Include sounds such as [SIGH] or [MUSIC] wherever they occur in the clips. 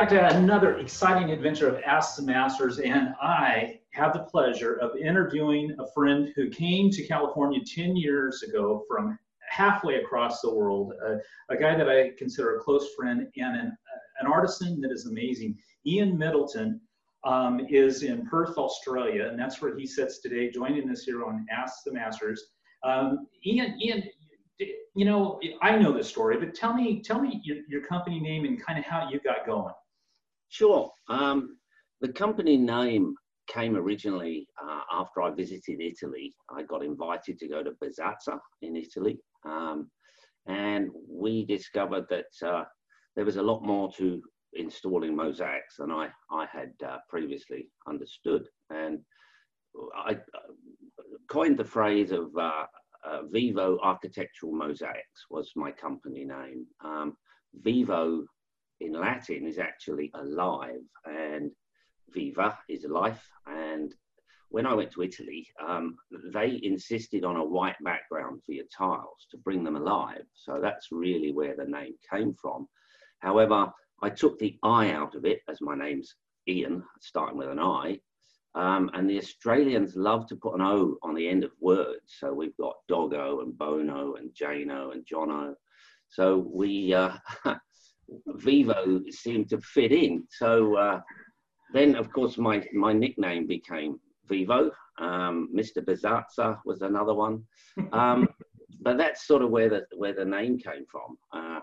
back to another exciting adventure of Ask the Masters. And I have the pleasure of interviewing a friend who came to California 10 years ago from halfway across the world, a guy that I consider a close friend and an, an artisan that is amazing. Ian Middleton um, is in Perth, Australia, and that's where he sits today, joining us here on Ask the Masters. Um, Ian, Ian, you know, I know this story, but tell me, tell me your, your company name and kind of how you got going. Sure. Um, the company name came originally uh, after I visited Italy. I got invited to go to Bisazza in Italy, um, and we discovered that uh, there was a lot more to installing mosaics than I, I had uh, previously understood. And I coined the phrase of uh, uh, Vivo Architectural Mosaics was my company name. Um, Vivo in Latin is actually alive, and Viva is life. And when I went to Italy, um, they insisted on a white background for your tiles to bring them alive. So that's really where the name came from. However, I took the I out of it, as my name's Ian, starting with an I, um, and the Australians love to put an O on the end of words. So we've got Doggo and Bono and Jano and Jono. So we, uh, [LAUGHS] Vivo seemed to fit in. So uh, then, of course, my, my nickname became Vivo. Um, Mr. Bisazza was another one. Um, [LAUGHS] but that's sort of where the, where the name came from. Uh,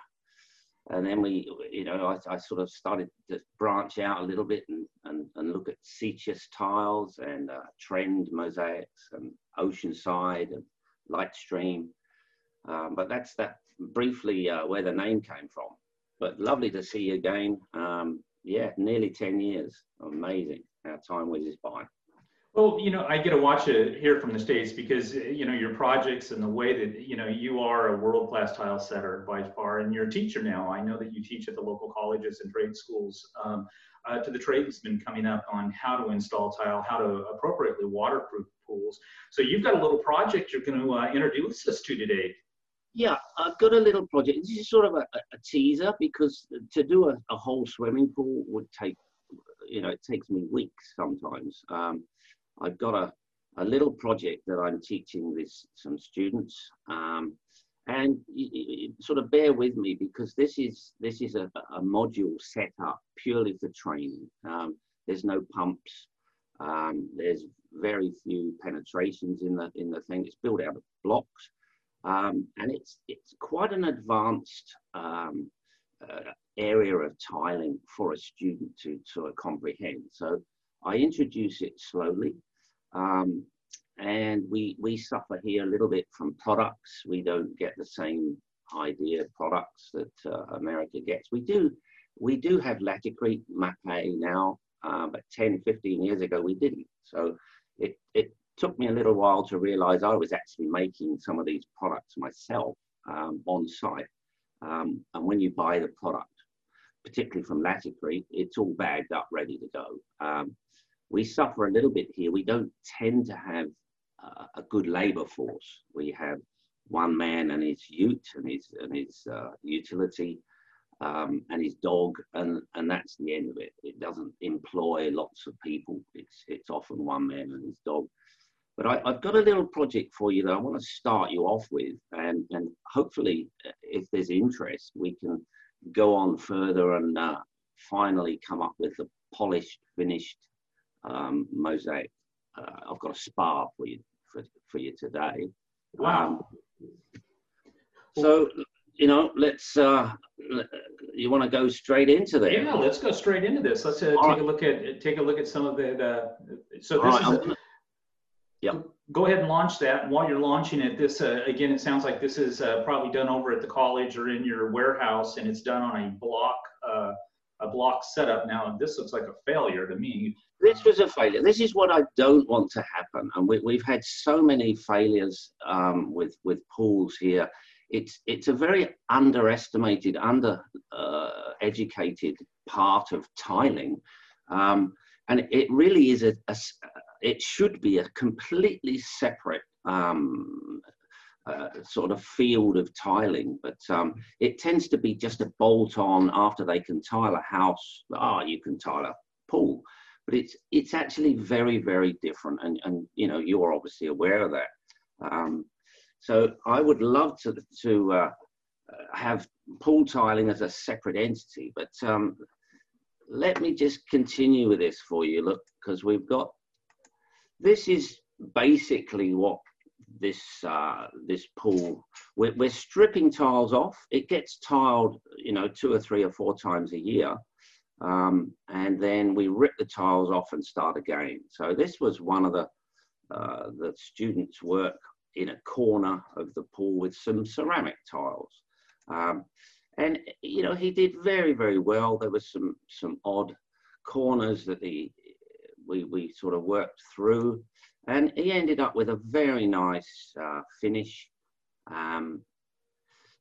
and then we, you know, I, I, sort of started to branch out a little bit and, and, and look at Sicis tiles and uh, trend mosaics and Oceanside and Lightstream. Um, but that's that briefly uh, where the name came from. But lovely to see you again. Um, yeah, nearly 10 years. Amazing how time whizzes by. Well, you know, I get to watch it here from the States because, you know, your projects and the way that, you know, you are a world class tile setter by far, and you're a teacher now. I know that you teach at the local colleges and trade schools um, uh, to the tradesmen coming up on how to install tile, how to appropriately waterproof pools. So you've got a little project you're going to uh, introduce us to today. Yeah, I've got a little project. This is sort of a, a teaser because to do a, a, whole swimming pool would take, you know, it takes me weeks sometimes. Um, I've got a, a little project that I'm teaching with some students. Um, and sort of bear with me because this is this is a, a module set up purely for training. Um, there's no pumps. Um, there's very few penetrations in the in the thing. It's built out of blocks, um, and it's it's quite an advanced um, uh, area of tiling for a student to of comprehend. So I introduce it slowly. Um, and we, we suffer here a little bit from products. We don't get the same idea products that uh, America gets. We do, we do have Laticrete, Mapei now, uh, but 10, 15 years ago we didn't. So it, it took me a little while to realize I was actually making some of these products myself um, on site. Um, and when you buy the product, particularly from Laticrete, it's all bagged up, ready to go. Um, we suffer a little bit here. We don't tend to have uh, a good labor force. We have one man and his ute and his and his uh, utility um, and his dog, and and that's the end of it. It doesn't employ lots of people. It's it's often one man and his dog. But I, have got a little project for you that I want to start you off with, and and hopefully, uh, if there's interest, we can go on further and uh, finally come up with the polished, finished um, mosaic. Uh, I've got a spa for you for, for you today. Wow. Um, so you know, let's. Uh, you want to go straight into there? Yeah, let's go straight into this. Let's uh, take right. a look at take a look at some of the. the so this right, is. Yeah. Go ahead and launch that. And while you're launching it, this uh, again, it sounds like this is uh, probably done over at the college or in your warehouse, and it's done on a block uh, a block setup. Now, this looks like a failure to me. This was a failure. This is what I don't want to happen. And we, have had so many failures um, with, with pools here. It's, it's a very underestimated, under uh, educated part of tiling. Um, and it really is a, a, it should be a completely separate um, uh, sort of field of tiling, but um, it tends to be just a bolt on after they can tile a house. Ah, you can tile a pool, but it's it's actually very very different, and and you know you're obviously aware of that. Um, so I would love to to uh, have pool tiling as a separate entity, but um, let me just continue with this for you. Look, because we've got this is basically what this uh, this pool. We're, we're, stripping tiles off. It gets tiled, you know, two or three or four times a year, um, and then we rip the tiles off and start again. So this was one of the uh, the students' work in a corner of the pool with some ceramic tiles. Um, and you know he did very very well. There was some some odd corners that he we we sort of worked through, and he ended up with a very nice uh, finish. Um,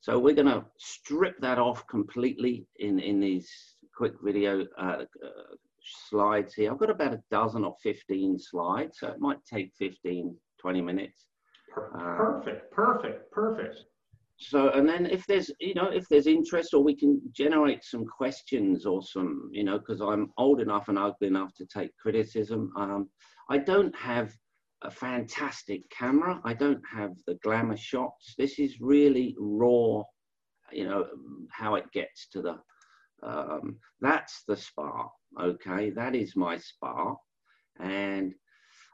so we're going to strip that off completely in in these quick video uh, uh, slides here. I've got about a dozen or 15 slides, so it might take 15, 20 minutes. Perfect, perfect, perfect so and then if there's you know if there's interest or we can generate some questions or some you know because i'm old enough and ugly enough to take criticism um, i don't have a fantastic camera. I don't have the glamour shots. This is really raw you know how it gets to the um, that's the spa okay? That is my spa and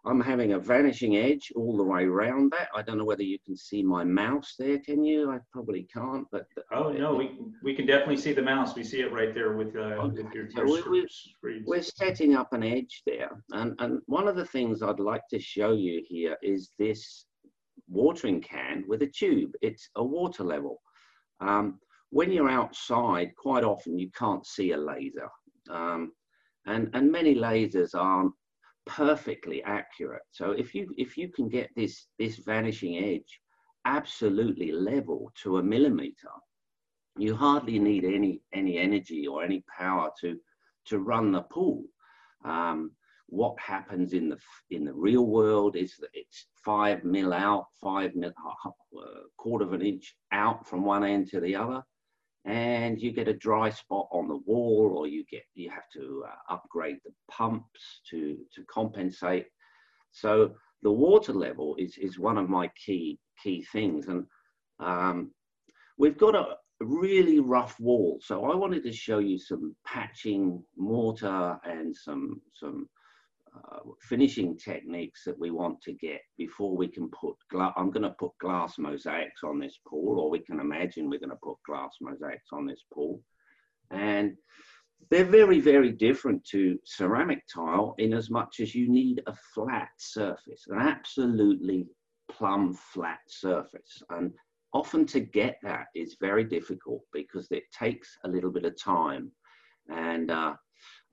I'm having a vanishing edge all the way around that. I don't know whether you can see my mouse there. Can you? I probably can't. But oh no, we we can definitely see the mouse. We see it right there with, uh, okay. with your, so we're, we're, we're setting up an edge there, and and one of the things I'd like to show you here is this watering can with a tube. It's a water level. Um, when you're outside, quite often you can't see a laser. Um, and, and many lasers aren't perfectly accurate. So if you if you can get this this vanishing edge absolutely level to a millimeter, you hardly need any any energy or any power to to run the pool. Um, what happens in the in the real world is that it's five mil out, five mil, uh, quarter of an inch out from one end to the other and you get a dry spot on the wall or you get you have to uh, upgrade the pumps to to compensate. So the water level is is one of my key key things. And um, we've got a really rough wall. So i wanted to show you some patching mortar and some some uh, finishing techniques that we want to get before we can put I'm going to put glass mosaics on this pool or we can imagine we're going to put glass mosaics on this pool. And they're very very different to ceramic tile in as much as you need a flat surface an absolutely plumb flat surface. And often to get that is very difficult because it takes a little bit of time. And uh,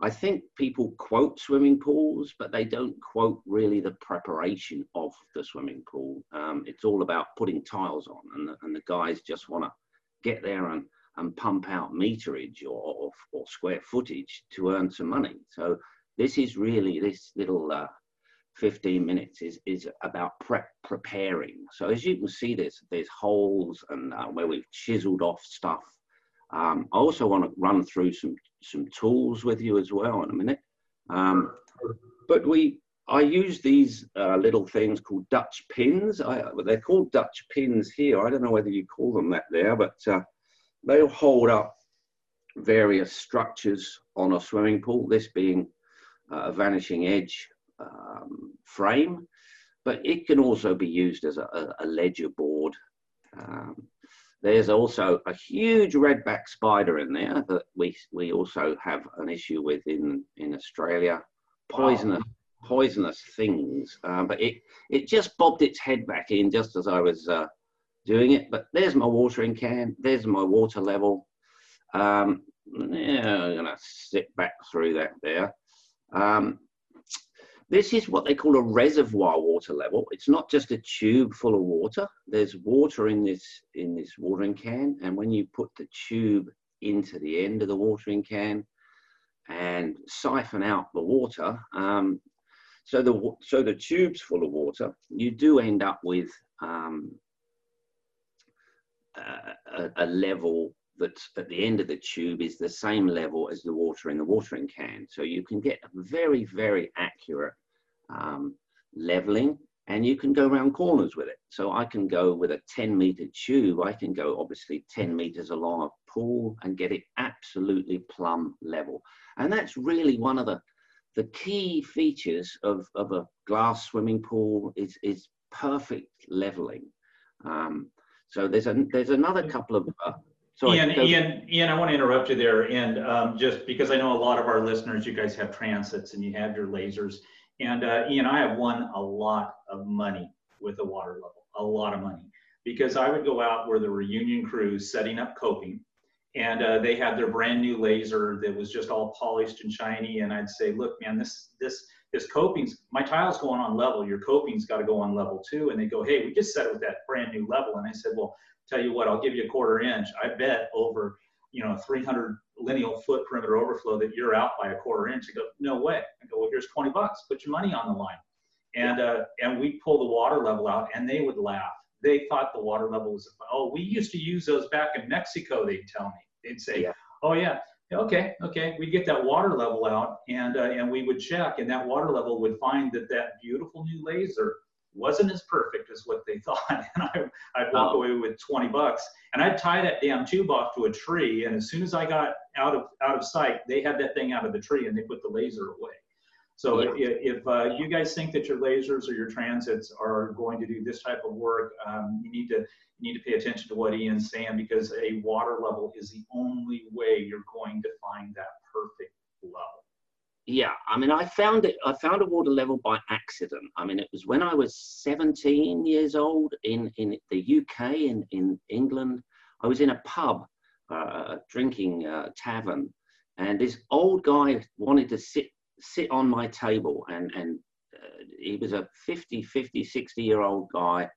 I think people quote swimming pools, but they don't quote really the preparation of the swimming pool. Um, it's all about putting tiles on, and the, and the guys just want to get there and, and pump out meterage or, or, or, square footage to earn some money. So this is really this little uh, 15 minutes is, is about prep preparing. So as you can see, there's there's holes and uh, where we've chiseled off stuff um, I also want to run through some some tools with you as well in a minute. Um, but we, I use these uh, little things called Dutch pins. I, they're called Dutch pins here. I don't know whether you call them that there, but uh, they'll hold up various structures on a swimming pool. This being uh, a vanishing edge um, frame, but it can also be used as a, a ledger board. Um, there's also a huge redback spider in there that we we also have an issue with in in Australia. Poisonous wow. poisonous things, um, but it it just bobbed its head back in just as I was uh, doing it. But there's my watering can. There's my water level. Um, yeah, I'm gonna sit back through that there. Um, this is what they call a reservoir water level. It's not just a tube full of water. There's water in this in this watering can, and when you put the tube into the end of the watering can and siphon out the water, um, so the so the tube's full of water, you do end up with um, a, a, level that's at the end of the tube is the same level as the water in the watering can. So you can get very, very accurate um, leveling and you can go around corners with it. So I can go with a 10 meter tube, I can go obviously 10 meters along a pool and get it absolutely plumb level. And that's really one of the, the key features of, of a glass swimming pool is, is perfect leveling. Um, so there's a, there's another couple of, uh, Sorry, Ian, Ian, Ian, I want to interrupt you there, and um, just because I know a lot of our listeners, you guys have transits and you have your lasers, and uh, Ian, I have won a lot of money with the water level, a lot of money, because I would go out where the reunion union crews setting up coping, and uh, they had their brand new laser that was just all polished and shiny, and I'd say, look, man, this this this coping's my tile's going on level, your coping's got to go on level too, and they go, hey, we just set it with that brand new level, and I said, well, tell you what, I'll give you a quarter inch. I bet over you know 300 lineal foot perimeter overflow that you're out by a quarter inch. I go, no way. I go, well, here's 20 bucks. Put your money on the line. And uh, and we pull the water level out, and they would laugh. They thought the water level was, oh, we used to use those back in Mexico. They'd tell me. They'd say, yeah. oh yeah, okay, okay. We'd get that water level out, and uh, and we would check, and that water level would find that that beautiful new laser wasn't as perfect as what they [LAUGHS] thought. And I, I'd walk away with 20 bucks and I'd tie that damn tube off to a tree. And as soon as I got out of, out of sight, they had that thing out of the tree and they put the laser away. So if, if uh, you guys think that your lasers or your transits are going to do this type of work, um, you need to you need to pay attention to what Ian's saying because a water level is the only way you're going to find that perfect level. Yeah i mean i found it i found a water level by accident. I mean it was when i was 17 years old in in the uk in in england. I was in a pub uh, drinking uh, tavern and this old guy wanted to sit sit on my table and and uh, he was a 50 50 60 year old guy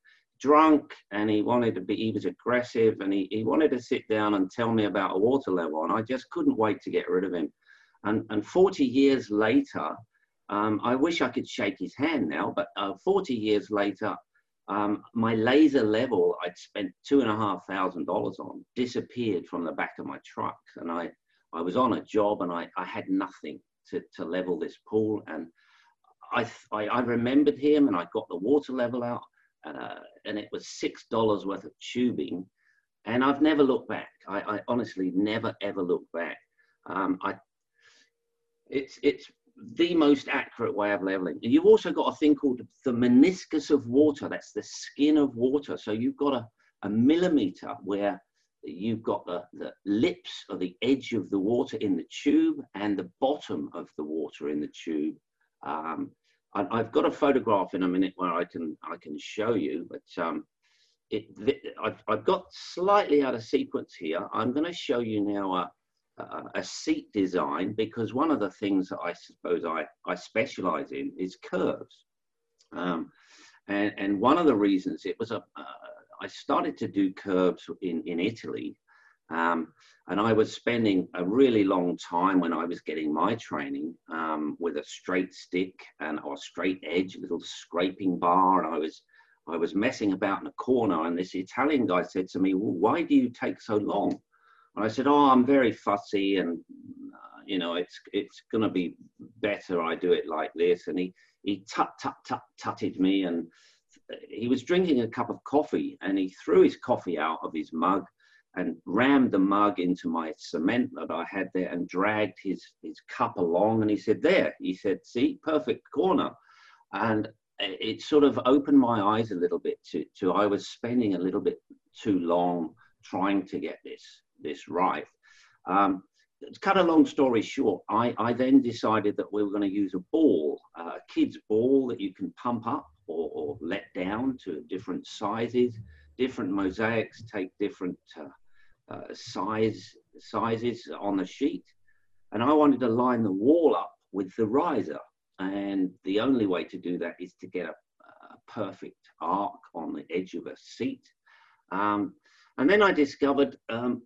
drunk and he wanted to be he was aggressive and he, he wanted to sit down and tell me about a water level and i just couldn't wait to get rid of him and, and 40 years later, um, I wish I could shake his hand now, but uh, 40 years later, um, my laser level I'd spent two and a half thousand dollars on disappeared from the back of my truck. And I, I was on a job and I, I had nothing to, to level this pool. And I, I, I remembered him and I got the water level out uh, and it was $6 worth of tubing. And I've never looked back. I, I honestly never ever looked back. Um, I it's it's the most accurate way of leveling. You've also got a thing called the meniscus of water. That's the skin of water. So you've got a, a millimeter where you've got the, the lips or the edge of the water in the tube and the bottom of the water in the tube. Um, I, have got a photograph in a minute where I can I can show you, but um, it, I've, I've got slightly out of sequence here. I'm going to show you now a, a seat design because one of the things that I suppose I, I specialize in is curves. Um, and, and one of the reasons it was a, I started to do curbs in, in Italy. Um, and I was spending a really long time when I was getting my training um, with a straight stick and or straight edge, little scraping bar. And I was, I was messing about in a corner. And this Italian guy said to me, well, why do you take so long? And I said, "Oh, I'm very fussy, and uh, you know, it's it's going to be better I do it like this." And he he tut tut tut tutted me, and he was drinking a cup of coffee, and he threw his coffee out of his mug and rammed the mug into my cement that I had there, and dragged his his cup along. And he said, "There," he said, "See, perfect corner." And it sort of opened my eyes a little bit to, to I was spending a little bit too long trying to get this this right. Um, to cut a long story short, I, I then decided that we were going to use a ball, a kid's ball that you can pump up or, or let down to different sizes. Different mosaics take different uh, uh, size sizes on the sheet, and I wanted to line the wall up with the riser. And the only way to do that is to get a, a perfect arc on the edge of a seat. Um, and then I discovered um,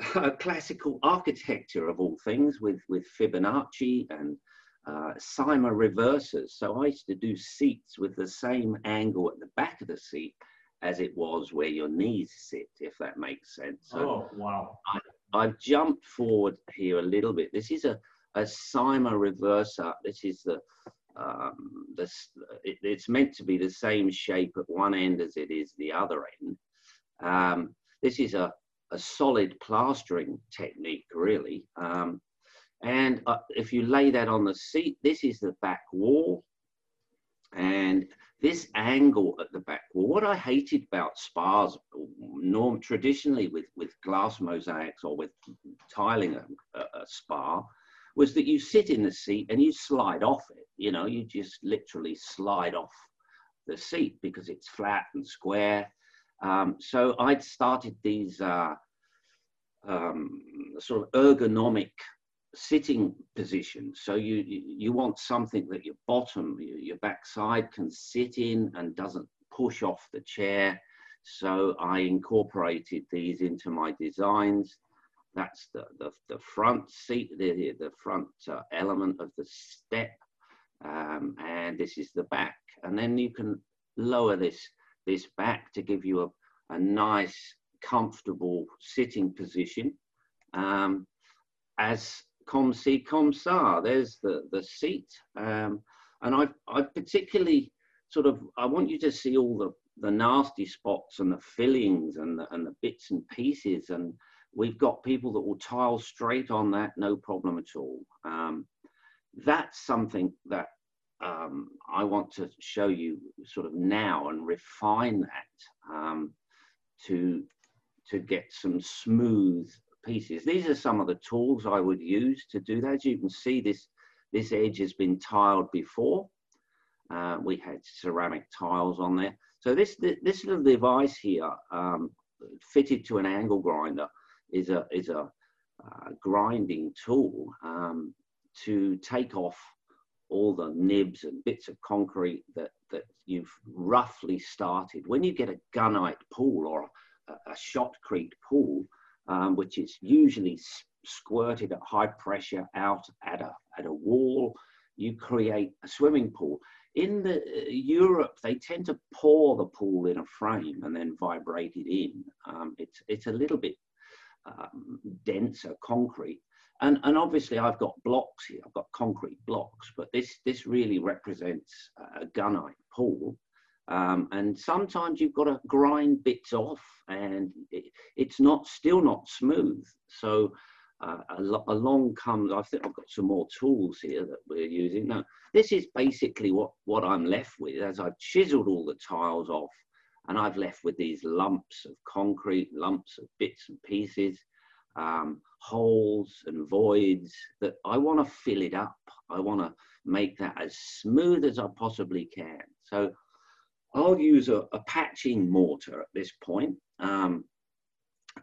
[LAUGHS] classical architecture of all things with, with Fibonacci and uh, Cyma reversas. So I used to do seats with the same angle at the back of the seat as it was where your knees sit, if that makes sense. So oh, wow. I, have jumped forward here a little bit. This is a, a Cyma reversa. This is the, um, this, it, it's meant to be the same shape at one end as it is the other end. Um, this is a, a solid plastering technique, really. Um, and uh, if you lay that on the seat, this is the back wall. And this angle at the back wall, what I hated about spas, norm traditionally with, with glass mosaics or with tiling a, a, spa, was that you sit in the seat and you slide off it. You know, you just literally slide off the seat because it's flat and square. Um, so I'd started these uh, um, sort of ergonomic sitting position. So you, you want something that your bottom, your backside can sit in and doesn't push off the chair. So I incorporated these into my designs. That's the, the, the front seat, the, the front uh, element of the step. Um, and this is the back. And then you can lower this, this back to give you a, a nice, comfortable sitting position. Um, as comme si, comme ça. There's the, the seat. Um, and I've, I've particularly sort of, I want you to see all the, the nasty spots and the fillings and the, and the bits and pieces. And we've got people that will tile straight on that, no problem at all. Um, that's something that um, I want to show you sort of now and refine that um, to to get some smooth pieces. These are some of the tools I would use to do that. As you can see, this, this edge has been tiled before. Uh, we had ceramic tiles on there. So this, this little device here, um, fitted to an angle grinder, is a, is a uh, grinding tool um, to take off all the nibs and bits of concrete that, that you've roughly started. When you get a gunite pool or a, a shotcrete pool, um, which is usually squirted at high pressure out at a, at a wall. You create a swimming pool. In the uh, Europe, they tend to pour the pool in a frame and then vibrate it in. Um, it's, it's a little bit um, denser concrete. And, and obviously I've got blocks here, I've got concrete blocks, but this, this really represents a gunite pool. Um, and sometimes you've got to grind bits off and it, it's not still not smooth. So uh, along comes, I think I've got some more tools here that we're using. Now, this is basically what, what I'm left with as I've chiseled all the tiles off and I've left with these lumps of concrete, lumps of bits and pieces, um, holes and voids that I want to fill it up. I want to make that as smooth as I possibly can. So I'll use a, a patching mortar at this point. Um,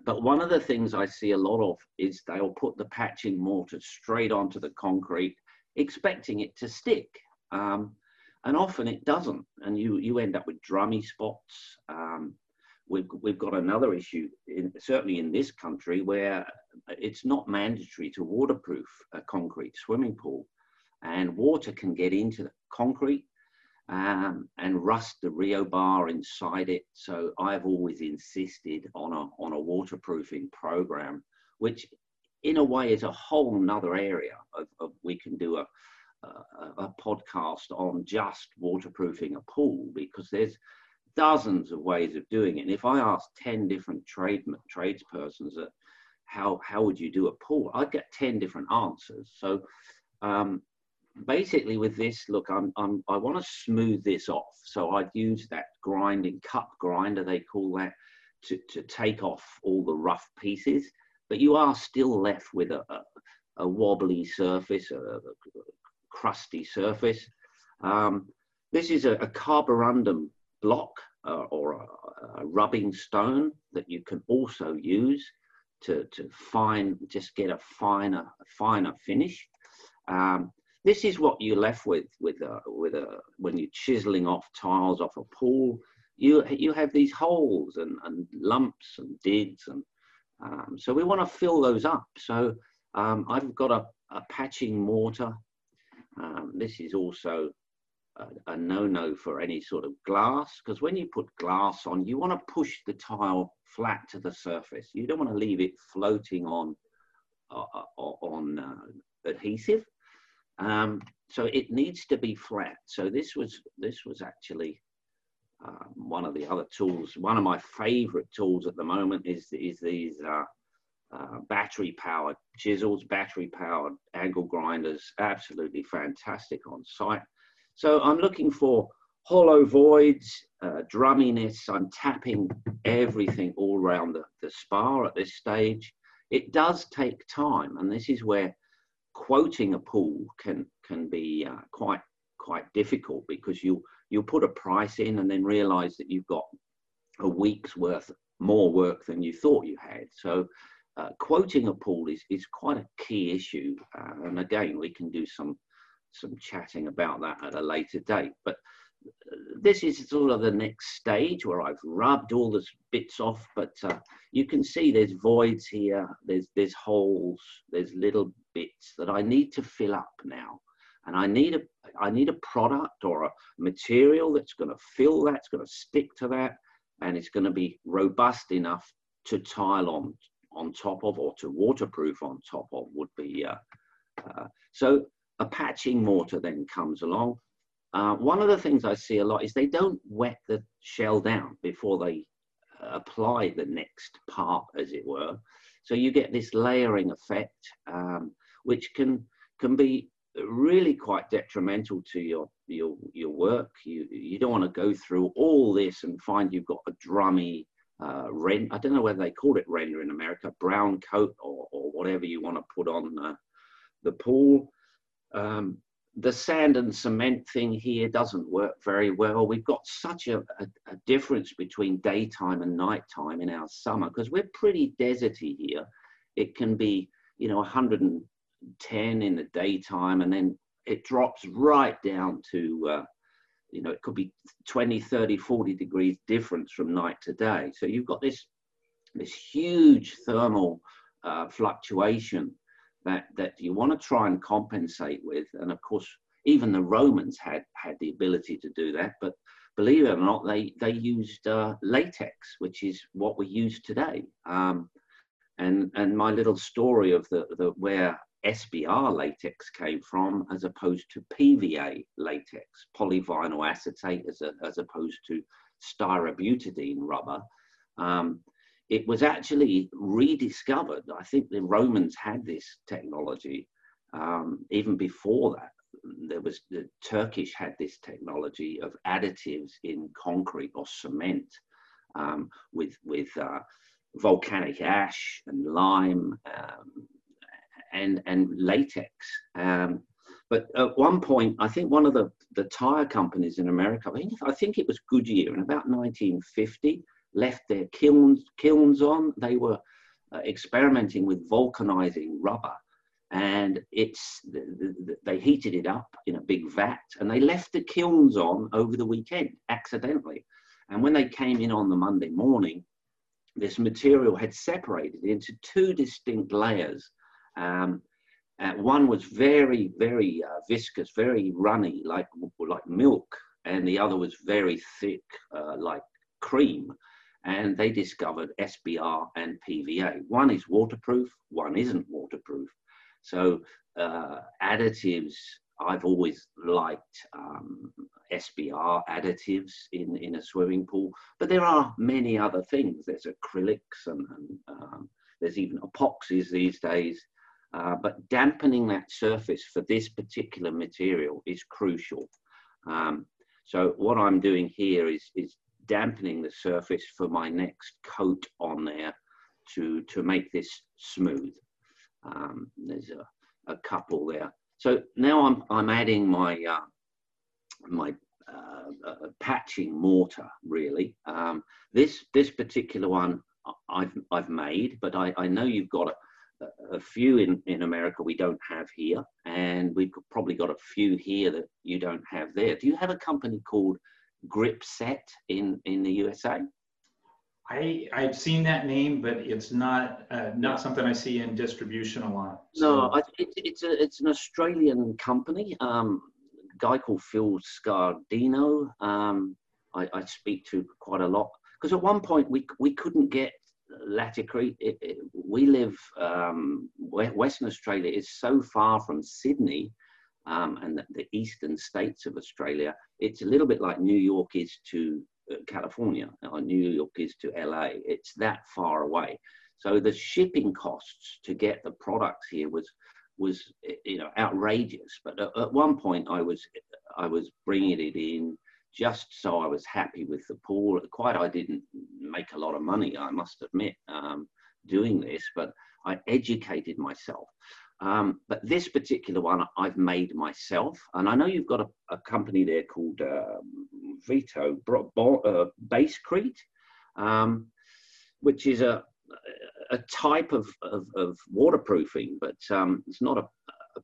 but one of the things I see a lot of is they'll put the patching mortar straight onto the concrete, expecting it to stick. Um, and often it doesn't. And you, you end up with drummy spots. Um, we've, we've got another issue, in, certainly in this country, where it's not mandatory to waterproof a concrete swimming pool. And water can get into the concrete um, and rust the rebar inside it. So I've always insisted on a, on a waterproofing program, which in a way is a whole nother area of, of we can do a, a, a, podcast on just waterproofing a pool because there's dozens of ways of doing it. And if I ask 10 different trade, tradespersons that how, how would you do a pool, I'd get 10 different answers. So um, basically with this, look, I'm, I'm, I want to smooth this off. So I'd use that grinding cup grinder, they call that, to, to take off all the rough pieces. But you are still left with a, a, a wobbly surface, a, a crusty surface. Um, this is a, a carborundum block uh, or a, a, rubbing stone that you can also use to, to fine, just get a finer, finer finish. Um, this is what you're left with with a, with a when you're chiseling off tiles off a pool. You you have these holes and, and lumps and digs and um, so we want to fill those up. So um, I've got a, a patching mortar. Um, this is also a, a no-no for any sort of glass because when you put glass on, you want to push the tile flat to the surface. You don't want to leave it floating on uh, uh on uh, adhesive. Um, so it needs to be flat. So this was this was actually um, one of the other tools. One of my favorite tools at the moment is is these uh, uh, battery powered chisels, battery powered angle grinders. Absolutely fantastic on site. So I'm looking for hollow voids, uh, drumminess. I'm tapping everything all around the, the spar at this stage. It does take time, and this is where quoting a pool can can be uh, quite quite difficult because you you'll put a price in and then realize that you've got a week's worth more work than you thought you had. So uh, quoting a pool is, is quite a key issue. Uh, and again, we can do some some chatting about that at a later date. But uh, this is sort of the next stage where I've rubbed all the bits off, but uh, you can see there's voids here, there's, there's holes, there's little bits that I need to fill up now. And I need a, I need a product or a material that's going to fill that, it's going to stick to that, and it's going to be robust enough to tile on on top of or to waterproof on top of would be. Uh, uh, so a patching mortar then comes along. Uh, one of the things I see a lot is they don't wet the shell down before they apply the next part, as it were. So you get this layering effect, um, which can can be really quite detrimental to your your your work. You you don't want to go through all this and find you've got a drummy uh, rent. I don't know whether they call it render in America, brown coat or or whatever you want to put on uh, the pool. Um, the sand and cement thing here doesn't work very well. We've got such a, a, a difference between daytime and nighttime in our summer because we're pretty deserty here. It can be, you know, 110 in the daytime and then it drops right down to, uh, you know, it could be 20, 30, 40 degrees difference from night to day. So you've got this, this huge thermal uh, fluctuation that, that you want to try and compensate with. And of course, even the Romans had, had the ability to do that. But believe it or not, they, they used uh, latex, which is what we use today. Um, and, and my little story of the, the where SBR latex came from as opposed to PVA latex, polyvinyl acetate, as, a, as opposed to styrobutadiene rubber. Um, it was actually rediscovered. I think the Romans had this technology um, even before that. There was the Turkish had this technology of additives in concrete or cement um, with with uh, volcanic ash and lime um, and and latex. Um, but at one point, I think one of the, the tire companies in America, I think, I think it was Goodyear in about 1950, left their kilns, kilns on. They were uh, experimenting with vulcanizing rubber and it's the, the, they heated it up in a big vat and they left the kilns on over the weekend accidentally and when they came in on the monday morning this material had separated into two distinct layers um, uh, one was very very uh, viscous very runny like like milk and the other was very thick uh, like cream and they discovered SBR and PVA. One is waterproof, one isn't waterproof. So uh, additives, I've always liked um, SBR additives in, in a swimming pool, but there are many other things. There's acrylics and, and um, there's even epoxies these days. Uh, but dampening that surface for this particular material is crucial. Um, so what I'm doing here is, is dampening the surface for my next coat on there to, to make this smooth. Um, there's a, a couple there. So now I'm, I'm adding my, uh, my uh, uh, patching mortar really. Um, this, this particular one I've, I've made, but I, I know you've got a, a few in, in America we don't have here, and we've probably got a few here that you don't have there. Do you have a company called Gripset in in the USA? I I've seen that name, but it's not uh, not something I see in distribution a lot. So. No, it, it's a, it's an Australian company. Um, guy called Phil Scardino, um, I, I, speak to quite a lot because at one point we we couldn't get Laticrete. It, it, we live um, Western Australia is so far from Sydney um, and the, the, eastern states of Australia. It's a little bit like New York is to uh, California or New York is to LA. It's that far away. So the shipping costs to get the products here was was you know outrageous. But at, at one point I was I was bringing it in just so I was happy with the pool. Quite, I didn't make a lot of money, I must admit, um, doing this, but I educated myself. Um, but this particular one I've made myself, and I know you've got a, a company there called uh, Vito uh, Basecrete, um, which is a a type of, of, of waterproofing, but um, it's not a,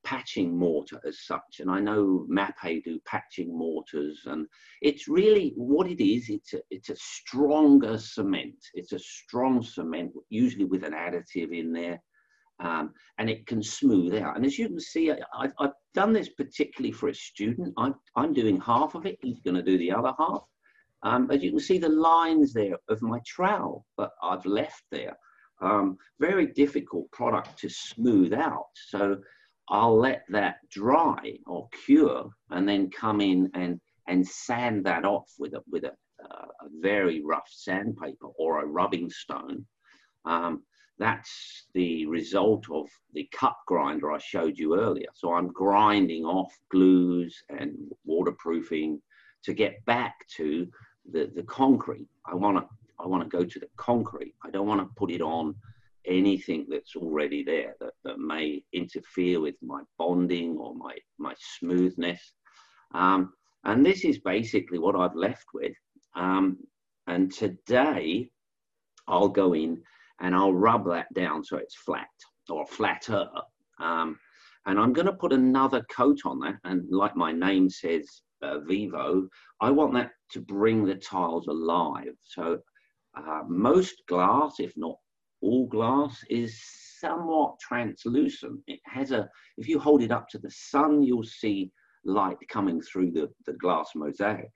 patching mortar as such. And I know Mapei do patching mortars, and it's really what it is. It's a it's a stronger cement. It's a strong cement, usually with an additive in there um, and it can smooth out. And as you can see, I, have done this particularly for a student. I'm, I'm doing half of it. He's going to do the other half. Um, as you can see the lines there of my trowel that I've left there. Um, very difficult product to smooth out. So I'll let that dry or cure and then come in and, and sand that off with a, with a, uh, a very rough sandpaper or a rubbing stone. Um, that's the result of the cut grinder I showed you earlier. So I'm grinding off glues and waterproofing to get back to the, the concrete. I want to I want to go to the concrete. I don't want to put it on anything that's already there that, that may interfere with my bonding or my, my smoothness. Um, and this is basically what I've left with. Um, and today I'll go in and I'll rub that down so it's flat or flatter. Um, and I'm going to put another coat on that. And like my name says, uh, Vivo, I want that to bring the tiles alive. So uh, most glass, if not all glass, is somewhat translucent. It has a, if you hold it up to the sun, you'll see light coming through the, the glass mosaic.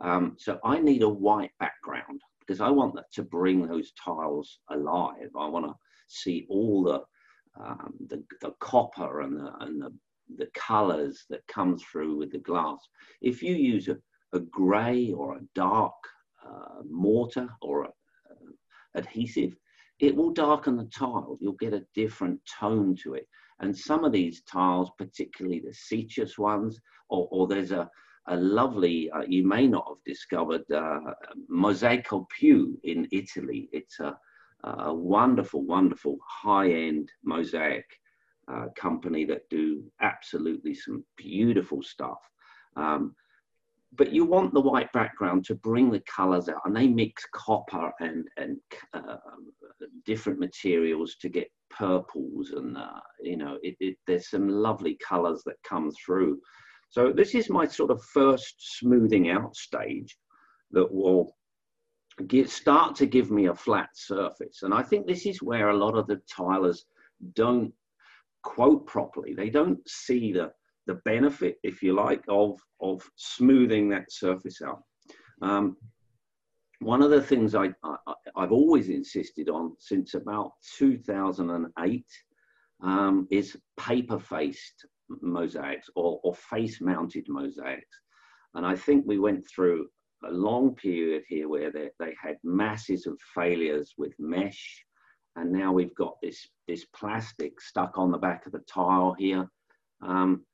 Um, so I need a white background because I want that to bring those tiles alive. I want to see all the, um, the, the copper and the, and the, the colors that come through with the glass. If you use a, a gray or a dark uh, mortar or a, uh, adhesive, it will darken the tile. You'll get a different tone to it. And some of these tiles, particularly the Sicis ones, or, or there's a, a lovely, uh, you may not have discovered, uh, Mosaico Più in Italy. It's a, a wonderful, wonderful high-end mosaic uh, company that do absolutely some beautiful stuff. Um, but you want the white background to bring the colors out and they mix copper and, and uh, different materials to get purples and uh, you know it, it, there's some lovely colors that come through so this is my sort of first smoothing out stage that will get, start to give me a flat surface. And I think this is where a lot of the tilers don't quote properly. They don't see the, the benefit, if you like, of, of smoothing that surface out. Um, one of the things I, I, have always insisted on since about 2008 um, is paper-faced mosaics or, or face mounted mosaics. And I think we went through a long period here where they, they had masses of failures with mesh. And now we've got this, this plastic stuck on the back of the tile here. Um,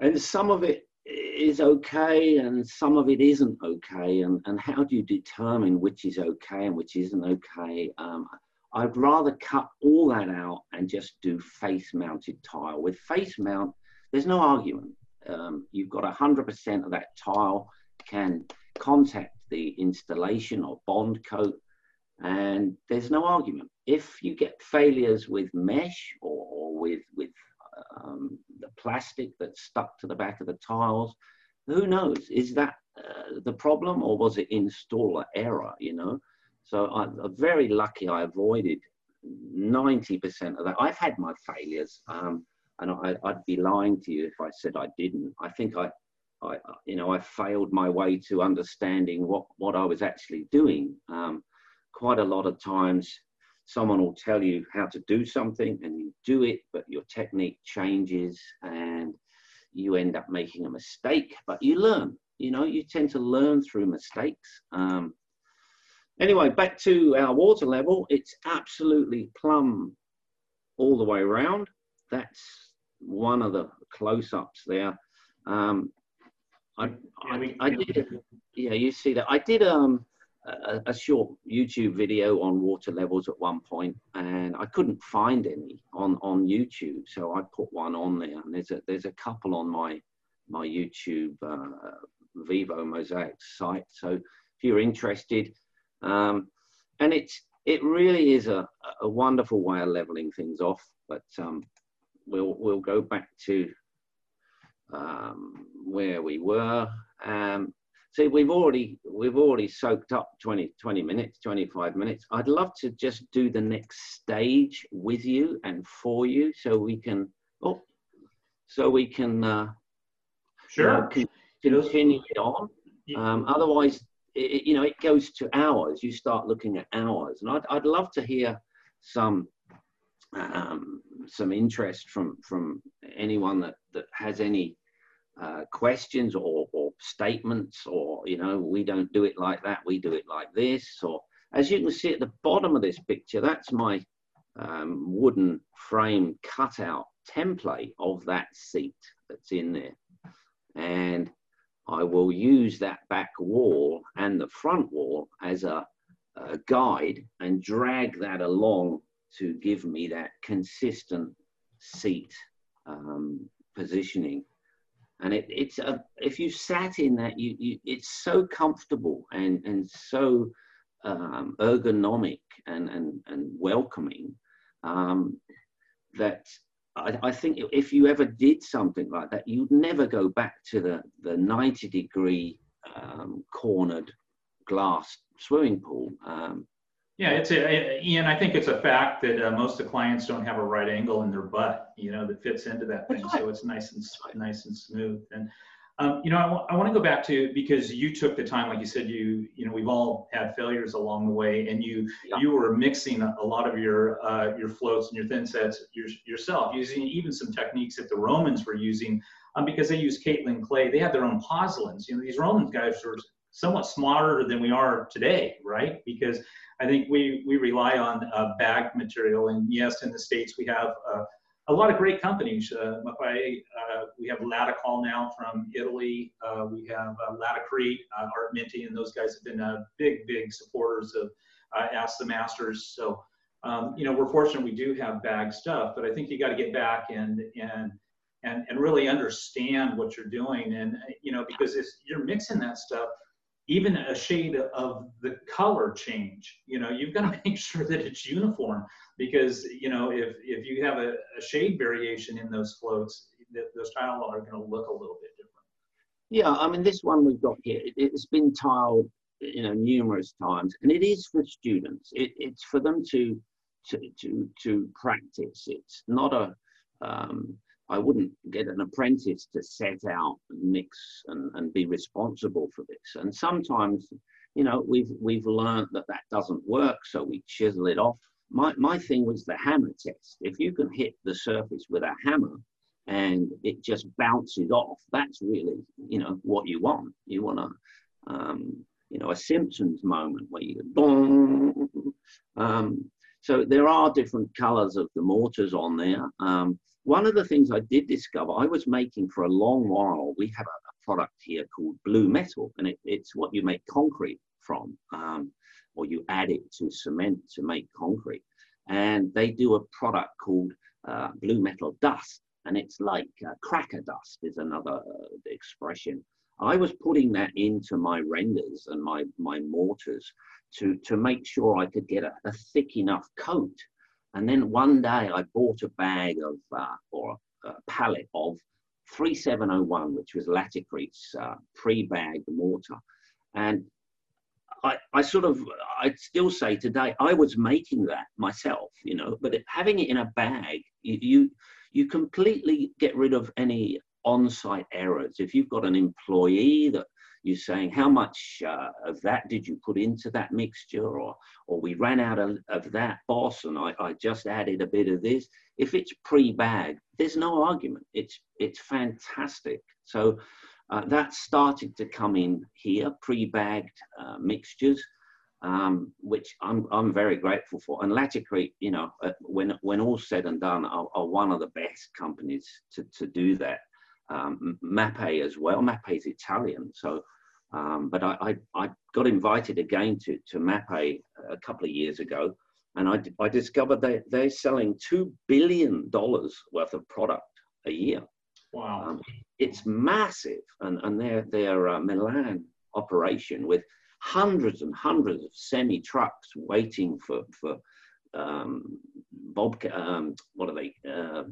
and some of it is okay and some of it isn't okay. And, and how do you determine which is okay and which isn't okay? Um, I'd rather cut all that out and just do face mounted tile. With face mount, there's no argument. Um, you've got 100% of that tile can contact the installation or bond coat and there's no argument. If you get failures with mesh or, or with, with um, the plastic that's stuck to the back of the tiles, who knows? Is that uh, the problem or was it installer error, you know? So I'm very lucky I avoided 90% of that. I've had my failures, um, and I, would be lying to you if I said I didn't. I think I, I, you know, I failed my way to understanding what, what I was actually doing. Um, quite a lot of times, someone will tell you how to do something and you do it, but your technique changes and you end up making a mistake, but you learn. You know, you tend to learn through mistakes. Um, anyway, back to our water level. It's absolutely plumb all the way around. That's one of the close-ups there. Um, I, I, I, did, yeah, you see that. I did um, a, a, short YouTube video on water levels at one point, and I couldn't find any on, on YouTube, so I put one on there. And there's a there's a couple on my my YouTube uh, Vivo Mosaic site. So if you're interested, um, and it's it really is a, a wonderful way of leveling things off. But um, we'll we'll go back to um, where we were. Um, see, we've already we've already soaked up 20, 20 minutes, 25 minutes. I'd love to just do the next stage with you and for you, so we can oh, so we can uh, sure you know, continue it on. Um, otherwise, it, you know, it goes to hours. You start looking at hours, and I'd I'd love to hear some um, some interest from from anyone that that has any uh, questions or, or statements or you know we don't do it like that we do it like this or as you can see at the bottom of this picture that's my um, wooden frame cutout template of that seat that's in there and I will use that back wall and the front wall as a, a guide and drag that along to give me that consistent seat um, positioning. And it, it's a, if you sat in that, you, you it's so comfortable and, and so um, ergonomic and, and, and welcoming um, that I, I, think if you ever did something like that, you'd never go back to the, the 90 degree um, cornered glass swimming pool. Yeah, it's a, Ian. I think it's a fact that uh, most of the clients don't have a right angle in their butt, you know, that fits into that thing. So it's nice and nice and smooth. And um, you know, I, want to go back to because you took the time, like you said, you you know, we've all had failures along the way, and you yeah. you were mixing a, a lot of your uh, your floats and your thin sets your, yourself, using even some techniques that the Romans were using, um, because they used Kaolin clay. They had their own pozzolans. You know, these Roman guys were somewhat smarter than we are today, right? Because I think we, we rely on uh, bag material. And yes, in the States, we have uh, a lot of great companies. Uh, uh we have Litokol now from Italy. Uh, we have uh, Laticrete, uh, Art Mintie, and those guys have been big, big supporters of Ask the Masters. So, um, you know, we're fortunate we do have bag stuff, but I think you got to get back and, and, and, and really understand what you're doing. And, you know, because if you're mixing that stuff, even a shade of the color change you know you've got to [LAUGHS] make sure that it's uniform because you know if if you have a, a shade variation in those floats the, those tile are going to look a little bit different. Yeah i mean this one we've got here it, has been tiled you know numerous times and it is for students. It, it's for them to to to to practice. It's not a um, I wouldn't get an apprentice to set out mix and, and be responsible for this. And sometimes, you know, we've we've learned that that doesn't work, so we chisel it off. My my thing was the hammer test. If you can hit the surface with a hammer and it just bounces off, that's really you know what you want. You want to um, you know a Simpsons moment where you go, um, so there are different colors of the mortars on there. Um, one of the things I did discover, I was making for a long while, we have a, a product here called blue metal, and it, it's what you make concrete from, um, or you add it to cement to make concrete. And they do a product called uh, blue metal dust, and it's like uh, cracker dust is another uh, expression. I was putting that into my renders and my, my mortars to, to make sure I could get a, a thick enough coat and then one day I bought a bag of, uh, or a pallet of 3701, which was Laticrete's uh, pre-bagged mortar. And I, I sort of, I'd still say today, I was making that myself, you know, but having it in a bag, you, you completely get rid of any on-site errors. If you've got an employee that you're saying how much uh, of that did you put into that mixture or or we ran out of, of that boss and I, I just added a bit of this if it's pre-bagged there's no argument it's it's fantastic so uh, that started to come in here pre-bagged uh, mixtures um, which I'm, I'm very grateful for. And Laticrete, you know, uh, when when all's said and done, are, are, one of the best companies to, to do that. Um, Mapei as well. Mapei is Italian, so um, but I, I, I, got invited again to, to Mapei a couple of years ago, and I, I discovered they, they're selling $2 billion worth of product a year. Wow. Um, it's massive. And, and their, their uh, Milan operation with hundreds and hundreds of semi trucks waiting for, for um, bobcat, um, what are they, uh,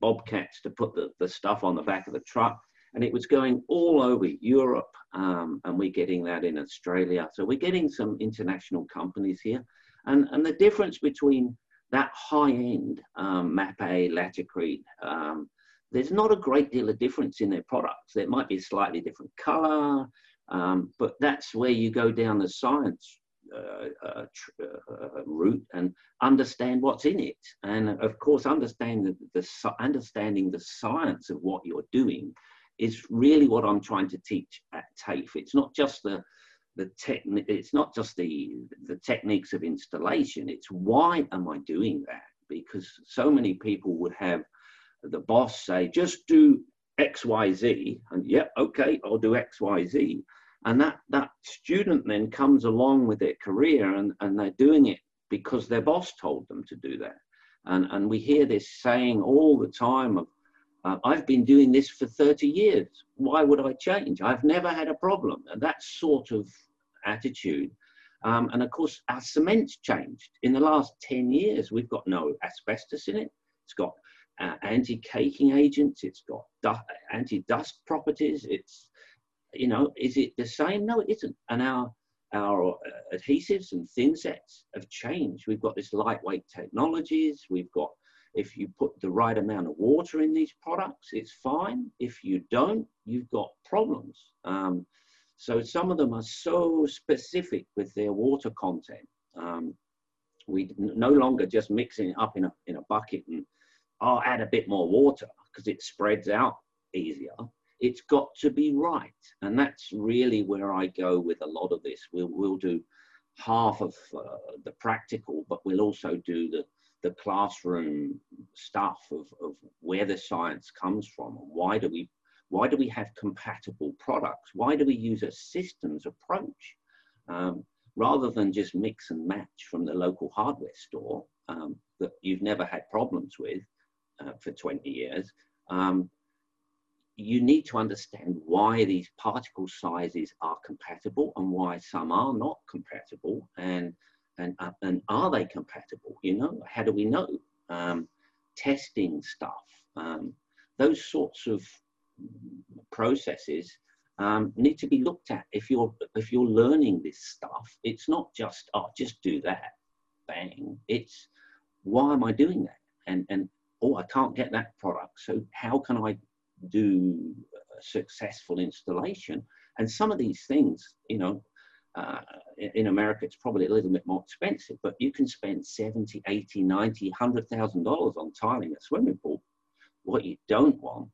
bobcats to put the, the stuff on the back of the truck and it was going all over Europe, um, and we're getting that in Australia. So we're getting some international companies here, and and the difference between that high end um, Mapei, Laticrete, um, there's not a great deal of difference in their products. There might be a slightly different color, um, but that's where you go down the science uh, uh, uh, route and understand what's in it. And of course, understand the, the, understanding the science of what you're doing is really what I'm trying to teach at TAFE. It's not just the the technique. It's not just the the techniques of installation. It's why am I doing that? Because so many people would have the boss say, just do X, Y, Z, and yeah, okay, I'll do X, Y, Z. And that that student then comes along with their career and, and they're doing it because their boss told them to do that. And and we hear this saying all the time of uh, I've been doing this for 30 years. Why would I change? I've never had a problem. And that sort of attitude. Um, and of course, our cement's changed. In the last 10 years, we've got no asbestos in it. It's got uh, anti-caking agents. It's got du- anti-dust properties. It's, you know, is it the same? No, it isn't. And our our uh, adhesives and thin sets have changed. We've got this lightweight technologies. We've got if you put the right amount of water in these products, it's fine. If you don't, you've got problems. Um, so some of them are so specific with their water content. Um, we no longer just mixing it up in a, in a bucket and I'll oh, add a bit more water because it spreads out easier. It's got to be right. And that's really where I go with a lot of this. We'll, we'll do half of uh, the practical, but we'll also do the, the classroom stuff of, of where the science comes from? And why do we why do we have compatible products? Why do we use a systems approach um, rather than just mix and match from the local hardware store um, that you've never had problems with uh, for 20 years? Um, you need to understand why these particle sizes are compatible and why some are not compatible and and, and are they compatible? You know, how do we know? Um, testing stuff, um, those sorts of processes um, need to be looked at. If you're if you're learning this stuff, it's not just oh just do that, bang. It's why am I doing that? And and oh I can't get that product, so how can I do a successful installation? And some of these things, you know, uh, in America, it's probably a little bit more expensive, but you can spend 70, 80, 90, $100,000 on tiling a swimming pool. What you don't want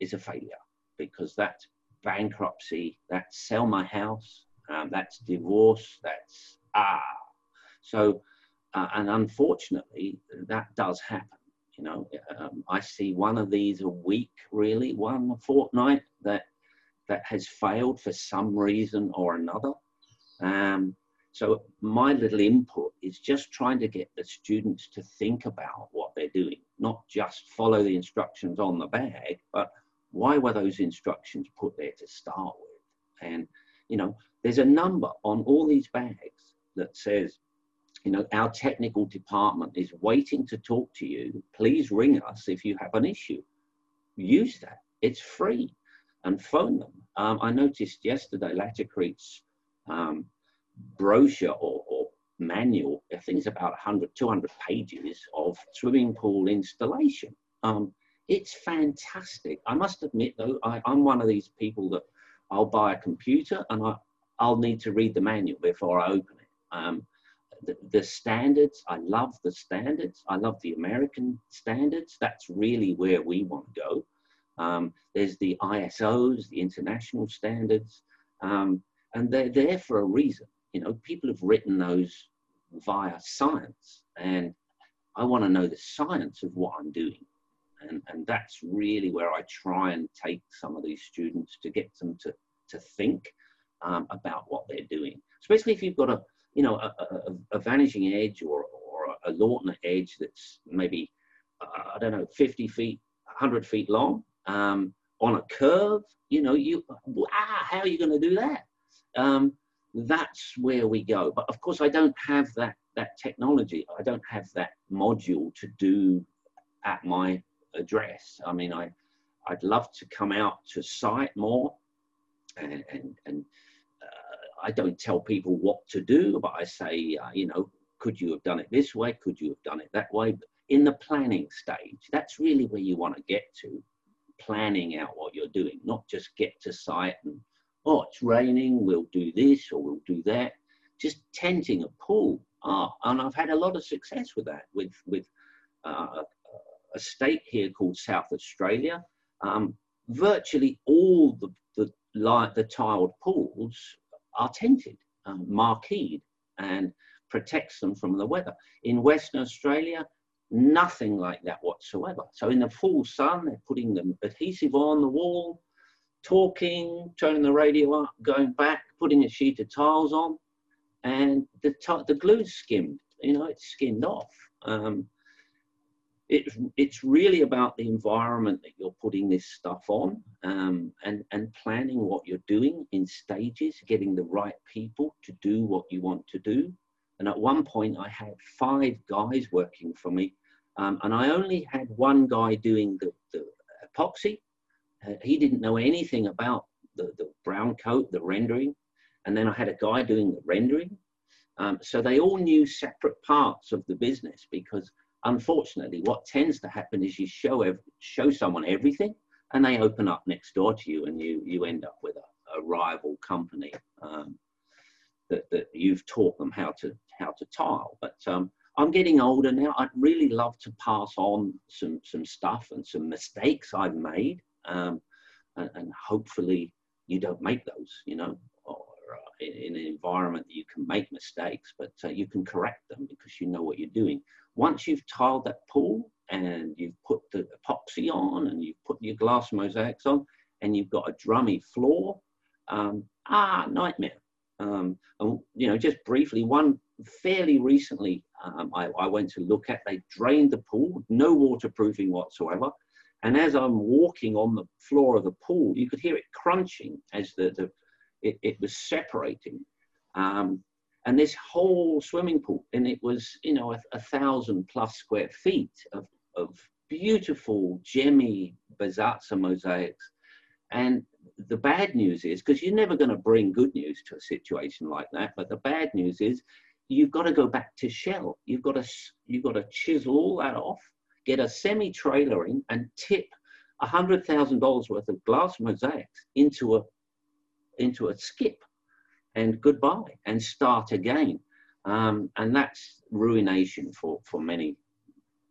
is a failure because that's bankruptcy, that's sell my house, um, that's divorce, that's ah. So, uh, and unfortunately, that does happen. You know, um, I see one of these a week, really, one fortnight that that has failed for some reason or another. Um, so my little input is just trying to get the students to think about what they're doing, not just follow the instructions on the bag, but why were those instructions put there to start with? And, you know, there's a number on all these bags that says, you know, our technical department is waiting to talk to you. Please ring us if you have an issue. Use that. It's free and phone them. Um, I noticed yesterday Laticrete's um, brochure or, or, manual, I think it's about 100, 200 pages of swimming pool installation. Um, it's fantastic. I must admit, though, I, am one of these people that I'll buy a computer and I, I'll need to read the manual before I open it. Um, the, the, standards, I love the standards. I love the American standards. That's really where we want to go. Um, there's the ISOs, the international standards, um, and they're there for a reason. You know, people have written those via science, and I want to know the science of what I'm doing. And, and that's really where I try and take some of these students to get them to, to think um, about what they're doing, especially if you've got a, you know, a, a, a vanishing edge or, or a Lautner edge that's maybe, uh, I don't know, 50 feet, 100 feet long um, on a curve, you know, you, ah, how are you going to do that? Um, that's where we go. But of course, I don't have that, that technology. I don't have that module to do at my address. I mean, I, I'd love to come out to site more and, and, and uh, I don't tell people what to do, but I say, uh, you know, could you have done it this way? Could you have done it that way? But in the planning stage, that's really where you want to get to, planning out what you're doing, not just get to site and, oh, it's raining, we'll do this or we'll do that. Just tenting a pool. Ah, and I've had a lot of success with that, with, with uh, a state here called South Australia. Um, virtually all the, the, the tiled pools are tented, um, marqueed, and protects them from the weather. In Western Australia, nothing like that whatsoever. So in the full sun, they're putting the adhesive on the wall, talking, turning the radio up, going back, putting a sheet of tiles on, and the, the glue's skimmed. You know, it's skinned off. Um, it's it's really about the environment that you're putting this stuff on um, and and planning what you're doing in stages getting the right people to do what you want to do and at one point i had five guys working for me um, and i only had one guy doing the, the epoxy uh, he didn't know anything about the, the brown coat the rendering and then i had a guy doing the rendering um, so they all knew separate parts of the business because unfortunately, what tends to happen is you show ev- show someone everything, and they open up next door to you, and you you end up with a, a rival company um, that that you've taught them how to how to tile. But um, I'm getting older now. I'd really love to pass on some some stuff and some mistakes I've made, um, and, and hopefully you don't make those. You know, or in, an environment that you can make mistakes, but uh, you can correct them because you know what you're doing. Once you've tiled that pool and you've put the epoxy on and you've put your glass mosaics on and you've got a drummy floor, um, ah, nightmare. Um, and, you know, just briefly, one fairly recently um, I, I went to look at, they drained the pool, no waterproofing whatsoever. And as I'm walking on the floor of the pool, you could hear it crunching as the, the it, it was separating. Um, and this whole swimming pool, and it was, you know, a, a thousand plus square feet of, of beautiful, gemmy Bisazza mosaics. And the bad news is, because you're never going to bring good news to a situation like that, but the bad news is you've got to go back to shell. You've got to, you've got to chisel all that off, get a semi-trailer in and tip $100,000 worth of glass mosaics into a into a skip and goodbye and start again. Um, and that's ruination for, for many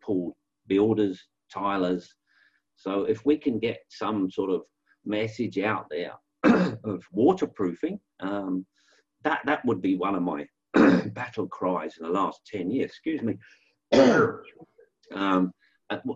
pool builders, tilers. So if we can get some sort of message out there [CLEARS THROAT] of waterproofing, um, that, that would be one of my [CLEARS THROAT] battle cries in the last 10 years, excuse me. [CLEARS THROAT] um,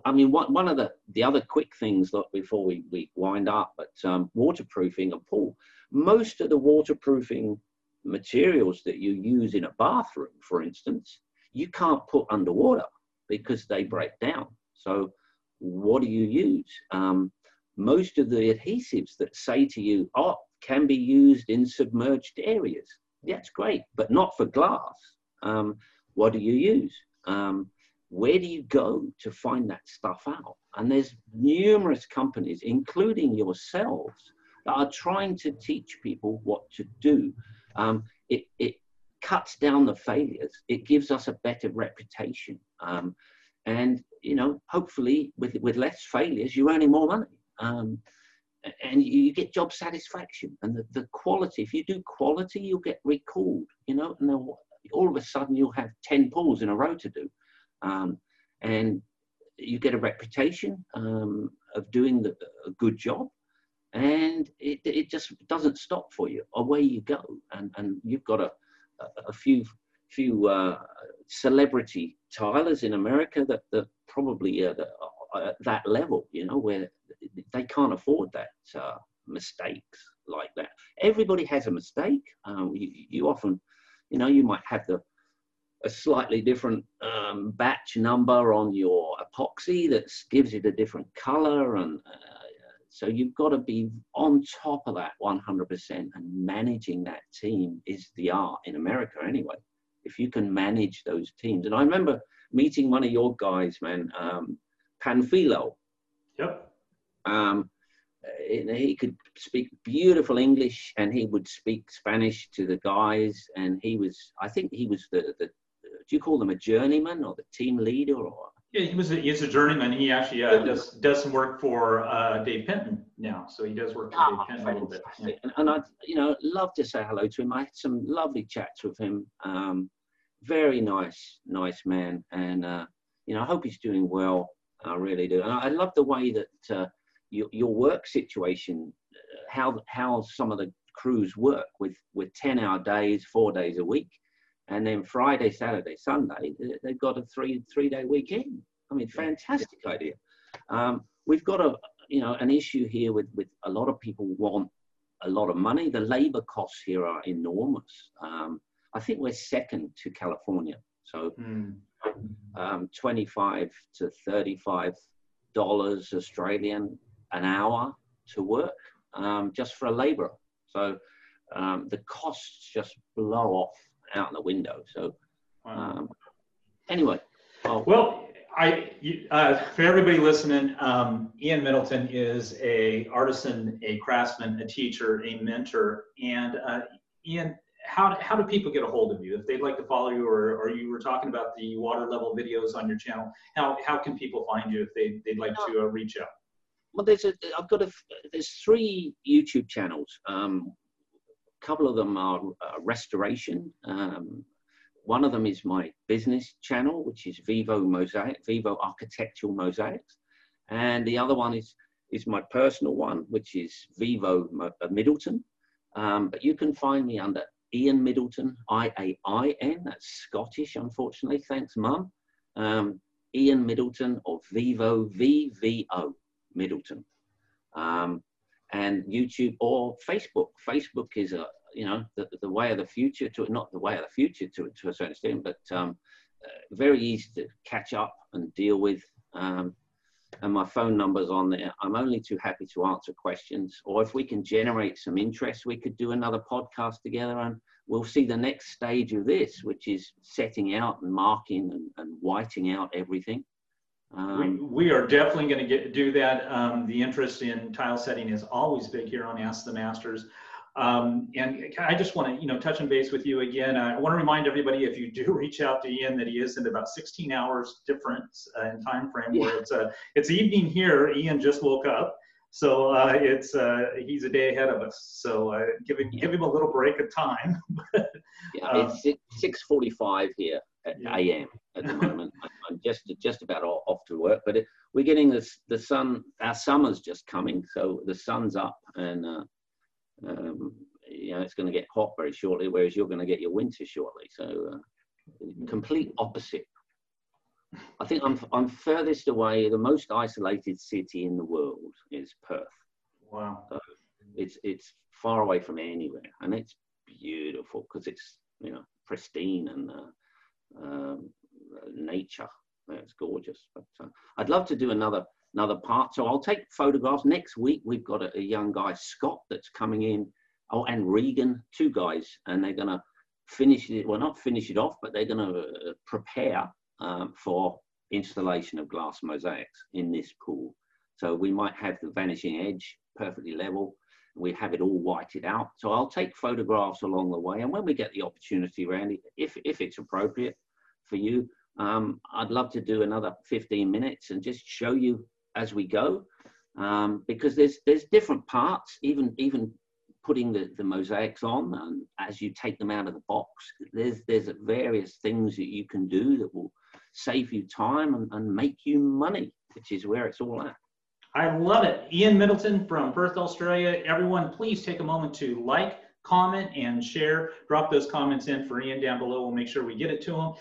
I mean, one, one of the, the other quick things that before we, we wind up, but um, waterproofing a pool. Most of the waterproofing materials that you use in a bathroom, for instance, you can't put underwater because they break down. So, what do you use? Um, most of the adhesives that say to you, oh, can be used in submerged areas. That's great, but not for glass. Um, what do you use? Um, where do you go to find that stuff out? And there's numerous companies, including yourselves, that are trying to teach people what to do. Um, it, it cuts down the failures. It gives us a better reputation. Um, and you know, hopefully with with less failures, you're earning more money. Um, and you get job satisfaction and the, the quality. If you do quality, you'll get recalled, you know, and then all of a sudden you'll have 10 pulls in a row to do. Um, and you get a reputation um, of doing the, a good job and it, it just doesn't stop for you. Away you go. And, and you've got a, a few, few uh, celebrity tilers in America that, that probably are at that level, you know, where they can't afford that uh, mistakes like that. Everybody has a mistake. Um, you, you, often, you know, you might have the a slightly different um, batch number on your epoxy that gives it a different color, and uh, so you've got to be on top of that 100%. And managing that team is the art in America, anyway. If you can manage those teams, and I remember meeting one of your guys, man, um, Panfilo. Yep um, he could speak beautiful English and he would speak Spanish to the guys. And he was, I think he was the, the do you call them a journeyman or the team leader or? Yeah, he was a, he's a journeyman. He actually uh, does does some work for uh, Dave Penton now, so he does work for oh, Dave Penton a little bit. Yeah. And, and, I, you know, love to say hello to him. I had some lovely chats with him. Um, very nice, nice man, and uh, you know, I hope he's doing well. I really do, and I, I love the way that uh, your, your work situation, uh, how how some of the crews work with with 10 hour days, four days a week, and then Friday, Saturday, Sunday they've got a three three day weekend. I mean, fantastic idea. Um, we've got a you know an issue here with with a lot of people want a lot of money. The labor costs here are enormous. Um, I think we're second to California. So mm. um, 25 to 35 dollars Australian an hour to work um, just for a labourer. So um, the costs just blow off out in the window. So um, anyway. I'll, well, I uh, for everybody listening, um, Ian Middleton is a artisan, a craftsman, a teacher, a mentor, and uh, Ian. How, how do people get a hold of you if they'd like to follow you or, or you were talking about the water level videos on your channel how, how can people find you if they, they'd like to uh, reach out well, there's a, I've got a, there's three YouTube channels. Um, a couple of them are uh, restoration. Um, one of them is my business channel, which is Vivo Mosaic, Vivo Architectural Mosaics, and the other one is is my personal one, which is Vivo uh, Middleton. Um, but you can find me under Ian Middleton, I A I N. That's Scottish, unfortunately. Thanks, Mum. Um, Ian Middleton or Vivo V V O. Middleton. Um, and YouTube or Facebook. Facebook is a you know the, the way of the future to not the way of the future to to a certain extent, but um, uh, very easy to catch up and deal with. Um, and my phone number's on there. I'm only too happy to answer questions. Or if we can generate some interest, we could do another podcast together and we'll see the next stage of this, which is setting out and marking and, and whiting out everything. Um, we, we, are definitely going to get do that. Um, the interest in tile setting is always big here on Ask the Masters. Um, and I just want to, you know, touch and base with you again. I want to remind everybody if you do reach out to Ian that he is in about 16 hours difference uh, in time frame where it's uh, it's evening here. Ian just woke up, so uh, it's uh, he's a day ahead of us. So uh, give him give him a little break of time. [LAUGHS] yeah, it's 6:45 here yeah. a.m. at the [LAUGHS] moment. I'm just just about off to work, but it, we're getting this the sun. Our summer's just coming, so the sun's up, and uh, um, you know it's going to get hot very shortly. Whereas you're going to get your winter shortly. So uh, complete opposite. I think I'm I'm furthest away. The most isolated city in the world is Perth. Wow. So it's it's far away from anywhere, and it's beautiful because it's you know pristine and uh, um, nature. It's gorgeous. But uh, I'd love to do another another part. So I'll take photographs next week. We've got a, a young guy Scott that's coming in. Oh, and Regan, two guys, and they're gonna finish it. Well, not finish it off, but they're gonna uh, prepare um, for installation of glass mosaics in this pool. So we might have the vanishing edge perfectly level. We have it all whited out. So I'll take photographs along the way. And when we get the opportunity, Randy, if, if it's appropriate for you, Um, I'd love to do another 15 minutes and just show you as we go, um, because there's there's different parts, even even putting the, the mosaics on and as you take them out of the box, there's there's various things that you can do that will save you time and, and make you money, which is where it's all at. I love it. Ian Middleton from Perth, Australia. Everyone, please take a moment to like, comment, and share. Drop those comments in for Ian down below. We'll make sure we get it to him.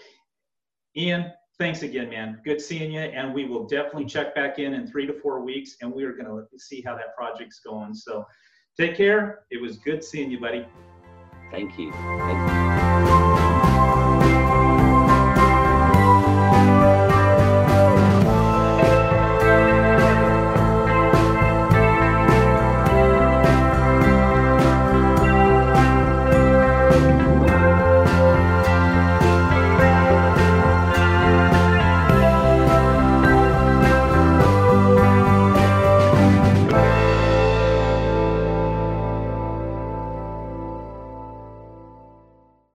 Ian, thanks again, man. Good seeing you. And we will definitely check back in in three to four weeks, and we are going to see how that project's going. So take care. It was good seeing you, buddy. Thank you. Thank you.